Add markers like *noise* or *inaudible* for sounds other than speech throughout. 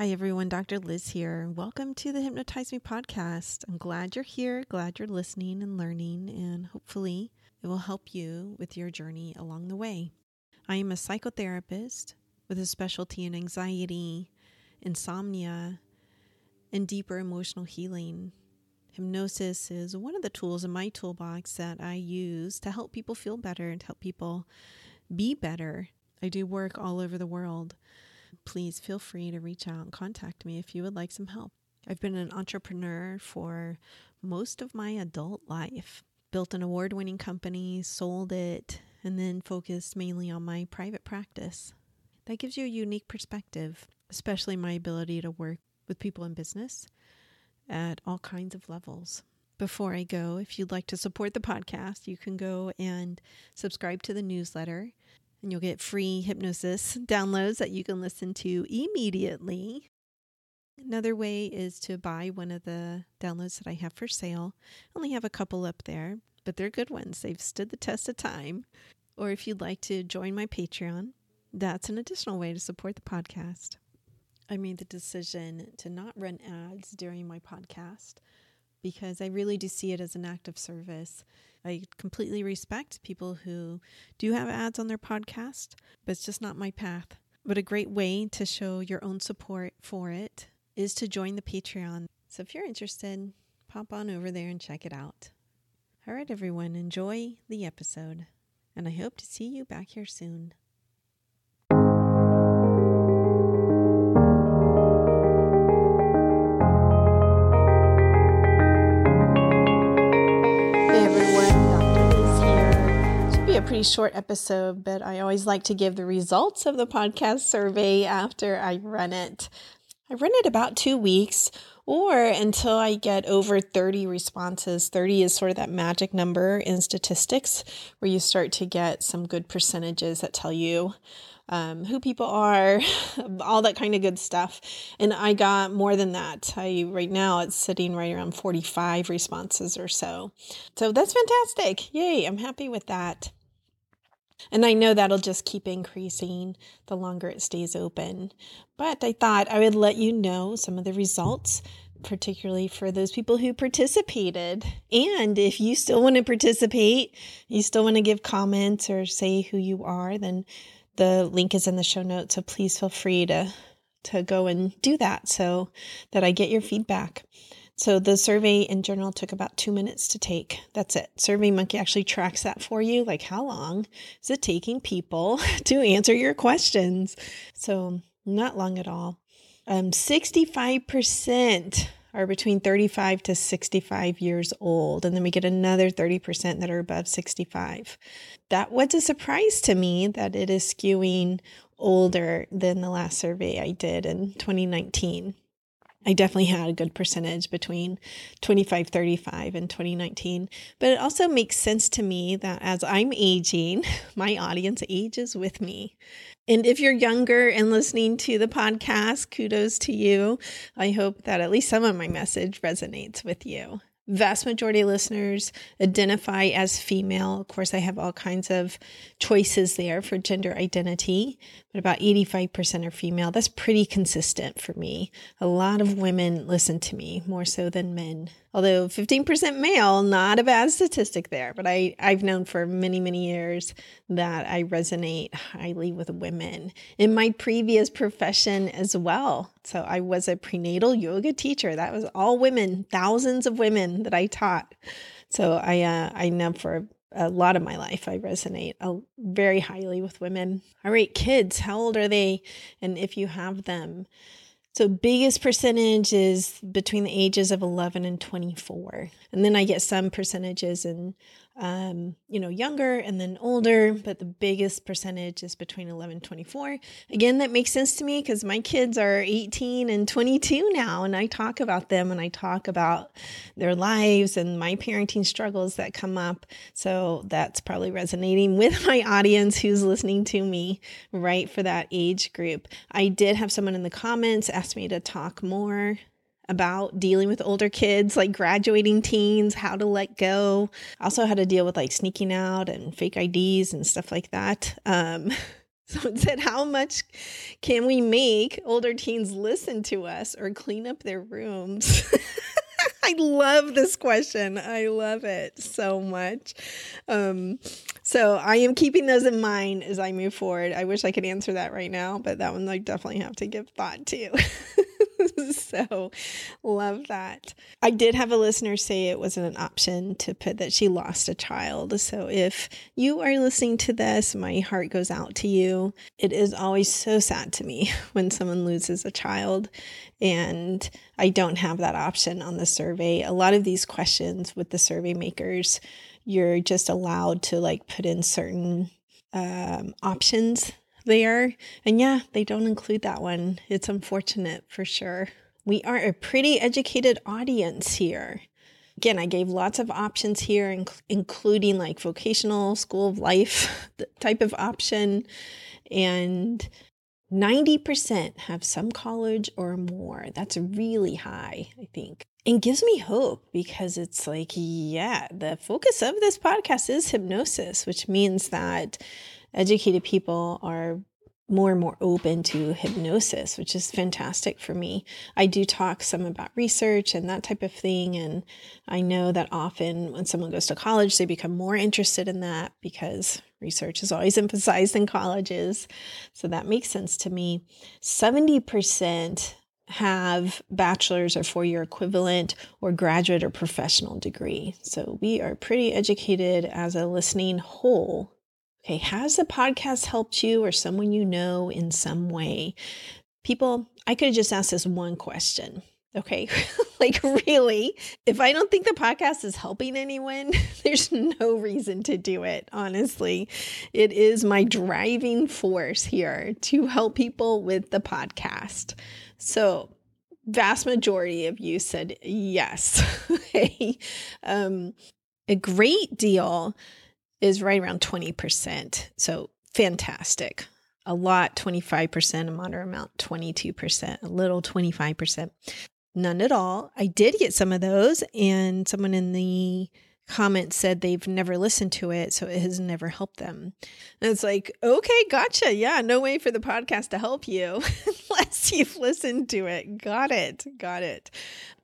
Hi, everyone. Dr. Liz here. Welcome to the Hypnotize Me podcast. I'm glad you're here, glad you're listening and learning, and hopefully it will help you with your journey along the way. I am a psychotherapist with a specialty in anxiety, insomnia, and deeper emotional healing. Hypnosis is one of the tools in my toolbox that I use to help people feel better and help people be better. I do work all over the world please feel free to reach out and contact me if you would like some help. I've been an entrepreneur for most of my adult life, built an award winning company, sold it, and then focused mainly on my private practice. That gives you a unique perspective, especially my ability to work with people in business at all kinds of levels. Before I go, if you'd like to support the podcast, you can go and subscribe to the newsletter and you'll get free hypnosis downloads that you can listen to immediately. Another way is to buy one of the downloads that I have for sale. I only have a couple up there, but they're good ones. They've stood the test of time. Or if you'd like to join my Patreon, that's an additional way to support the podcast. I made the decision to not run ads during my podcast because I really do see it as an act of service. I completely respect people who do have ads on their podcast, but it's just not my path. But a great way to show your own support for it is to join the Patreon. So if you're interested, pop on over there and check it out. All right, everyone, enjoy the episode, and I hope to see you back here soon. A pretty short episode, but I always like to give the results of the podcast survey after I run it. I run it about two weeks or until I get over 30 responses. 30 is sort of that magic number in statistics where you start to get some good percentages that tell you um, who people are, *laughs* all that kind of good stuff. And I got more than that. I right now it's sitting right around 45 responses or so. So that's fantastic. Yay, I'm happy with that. And I know that'll just keep increasing the longer it stays open. But I thought I would let you know some of the results, particularly for those people who participated. And if you still want to participate, you still want to give comments or say who you are, then the link is in the show notes. So please feel free to to go and do that so that I get your feedback. So the survey in general took about two minutes to take. That's it. SurveyMonkey actually tracks that for you. Like how long is it taking people *laughs* to answer your questions? So not long at all. Um, 65% are between 35 to 65 years old. And then we get another 30% that are above 65. That was a surprise to me that it is skewing older than the last survey I did in 2019. I definitely had a good percentage between 25, 35 and 2019. But it also makes sense to me that as I'm aging, *laughs* my audience ages with me. And if you're younger and listening to the podcast, kudos to you. I hope that at least some of my message resonates with you vast majority of listeners identify as female. Of course, I have all kinds of choices there for gender identity, but about 85% are female. That's pretty consistent for me. A lot of women listen to me more so than men. Although 15% male, not a bad statistic there, but I, I've known for many, many years that I resonate highly with women in my previous profession as well. So I was a prenatal yoga teacher. That was all women, thousands of women that I taught. So I, uh, I know for a lot of my life, I resonate uh, very highly with women. All right, kids, how old are they? And if you have them, so biggest percentage is between the ages of 11 and 24. And then I get some percentages in um, you know, younger and then older, but the biggest percentage is between 11 and 24. Again, that makes sense to me because my kids are 18 and 22 now, and I talk about them and I talk about their lives and my parenting struggles that come up. So that's probably resonating with *laughs* my audience who's listening to me, right, for that age group. I did have someone in the comments ask me to talk more about dealing with older kids, like graduating teens, how to let go. Also, how to deal with like sneaking out and fake IDs and stuff like that. Um, *laughs* So it said, How much can we make older teens listen to us or clean up their rooms? *laughs* I love this question. I love it so much. Um, so I am keeping those in mind as I move forward. I wish I could answer that right now, but that one I definitely have to give thought to. *laughs* *laughs* so love that. I did have a listener say it wasn't an option to put that she lost a child. So if you are listening to this, my heart goes out to you. It is always so sad to me *laughs* when someone loses a child and I don't have that option on the survey. A lot of these questions with the survey makers, you're just allowed to like put in certain um, options there. And yeah, they don't include that one. It's unfortunate for sure. We are a pretty educated audience here. Again, I gave lots of options here, inc- including like vocational, school of life *laughs* type of option. And 90% have some college or more. That's really high, I think. And gives me hope because it's like, yeah, the focus of this podcast is hypnosis, which means that educated people are more and more open to hypnosis, which is fantastic for me. I do talk some about research and that type of thing. And I know that often when someone goes to college, they become more interested in that because research is always *laughs* emphasized in colleges. So that makes sense to me. 70% have bachelor's or four year equivalent or graduate or professional degree. So we are pretty educated as a listening whole Okay, has the podcast helped you or someone you know in some way? People, I could have just asked this one question. Okay, *laughs* like really, if I don't think the podcast is helping anyone, *laughs* there's no reason to do it, honestly. It is my driving force here to help people with the podcast. So, vast majority of you said yes. *laughs* okay. Um, a great deal is right around 20%. So fantastic. A lot, 25%, a moderate amount, 22%, a little, 25%. None at all. I did get some of those, and someone in the comments said they've never listened to it, so it has never helped them. And it's like, okay, gotcha. Yeah, no way for the podcast to help you *laughs* unless you've listened to it. Got it. Got it.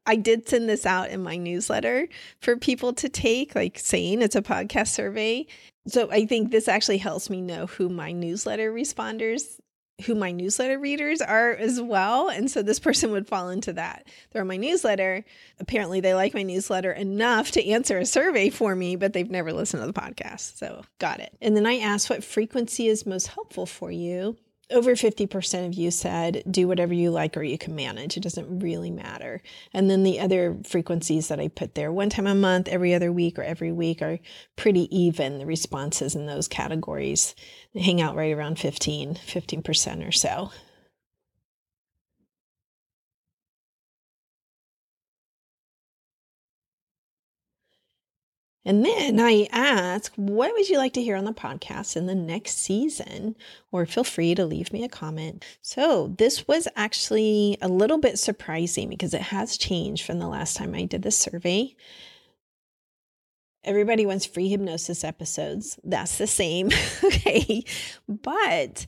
I did send this out in my newsletter for people to take, like saying it's a podcast survey. So I think this actually helps me know who my newsletter responders, who my newsletter readers are as well. And so this person would fall into that. They're on my newsletter. Apparently, they like my newsletter enough to answer a survey for me, but they've never listened to the podcast. So got it. And then I asked what frequency is most helpful for you over 50% of you said do whatever you like or you can manage. It doesn't really matter. And then the other frequencies that I put there, one time a month, every other week, or every week, are pretty even. The responses in those categories hang out right around 15, 15% or so. And then I ask, what would you like to hear on the podcast in the next season? Or feel free to leave me a comment. So this was actually a little bit surprising because it has changed from the last time I did the survey. Everybody wants free hypnosis episodes. That's the same. *laughs* okay. But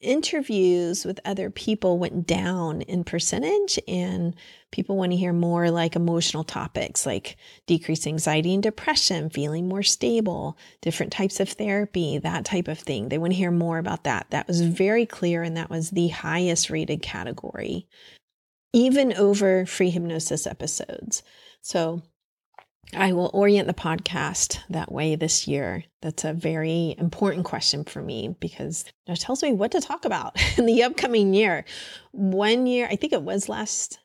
interviews with other people went down in percentage and people want to hear more like emotional topics like decreased anxiety and depression feeling more stable different types of therapy that type of thing. They want to hear more about that. That was very clear and that was the highest rated category even over free hypnosis episodes. So I will orient the podcast that way this year. That's a very important question for me because it tells me what to talk about *laughs* in the upcoming year. One year, I think it was last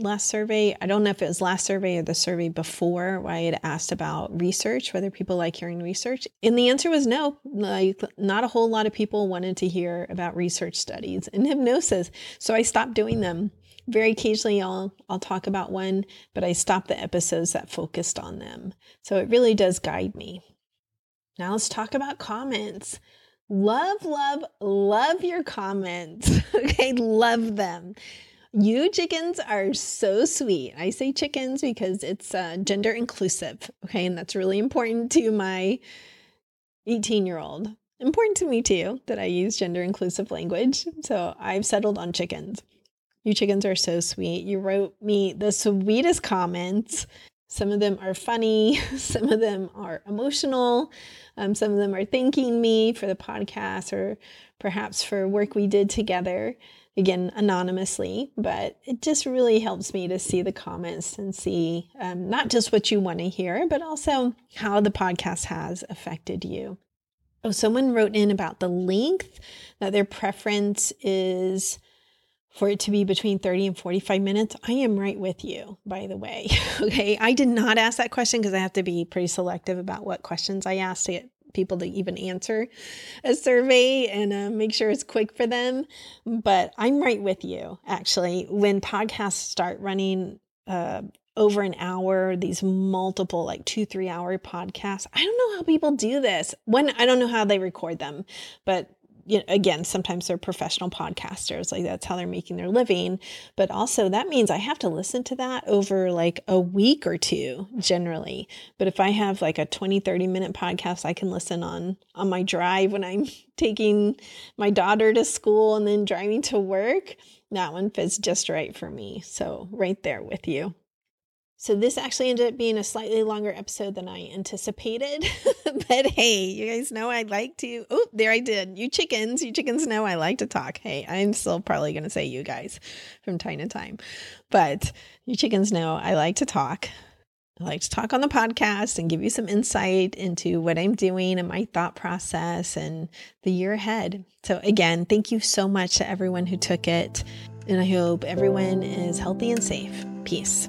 last survey. I don't know if it was last survey or the survey before where I had asked about research, whether people like hearing research. And the answer was no. Like not a whole lot of people wanted to hear about research studies in hypnosis. So I stopped doing them very occasionally I'll I'll talk about one, but I stop the episodes that focused on them. So it really does guide me. Now let's talk about comments. Love, love, love your comments. *laughs* okay, love them. You chickens are so sweet. I say chickens because it's uh, gender inclusive. Okay, and that's really important to my 18 year old. important to me too that I use gender inclusive language. So I've settled on chickens. You chickens are so sweet. You wrote me the sweetest comments. Some of them are funny, *laughs* some of them are emotional, um, some of them are thanking me for the podcast or perhaps for work we did together again anonymously but it just really helps me to see the comments and see um, not just what you want to hear but also how the podcast has affected you oh someone wrote in about the length that their preference is for it to be between 30 and 45 minutes i am right with you by the way *laughs* okay i did not ask that question because i have to be pretty selective about what questions i ask to get people to even answer a survey and uh, make sure it's quick for them. But I'm right with you, actually. When podcasts start running uh, over an hour, these multiple, like two, three hour podcasts, I don't know how people do this. When I don't know how they record them, but you know, again, sometimes they're professional podcasters, like that's how they're making their living. But also, that means I have to listen to that over like a week or two generally. But if I have like a 20, 30 minute podcast, I can listen on on my drive when I'm *laughs* taking my daughter to school and then driving to work. That one fits just right for me. So, right there with you. So this actually ended up being a slightly longer episode than I anticipated. *laughs* but hey, you guys know I like to. Oh, there I did. You chickens, you chickens know I like to talk. Hey, I'm still probably going to say you guys from time to time. But you chickens know I like to talk. I like to talk on the podcast and give you some insight into what I'm doing and my thought process and the year ahead. So, again, thank you so much to everyone who took it. And I hope everyone is healthy and safe. Peace.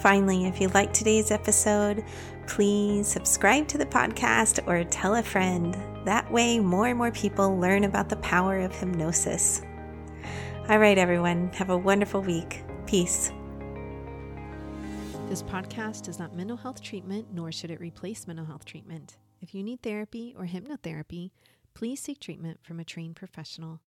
Finally, if you liked today's episode, please subscribe to the podcast or tell a friend. That way, more and more people learn about the power of hypnosis. All right, everyone, have a wonderful week. Peace. This podcast is not mental health treatment, nor should it replace mental health treatment. If you need therapy or hypnotherapy, please seek treatment from a trained professional.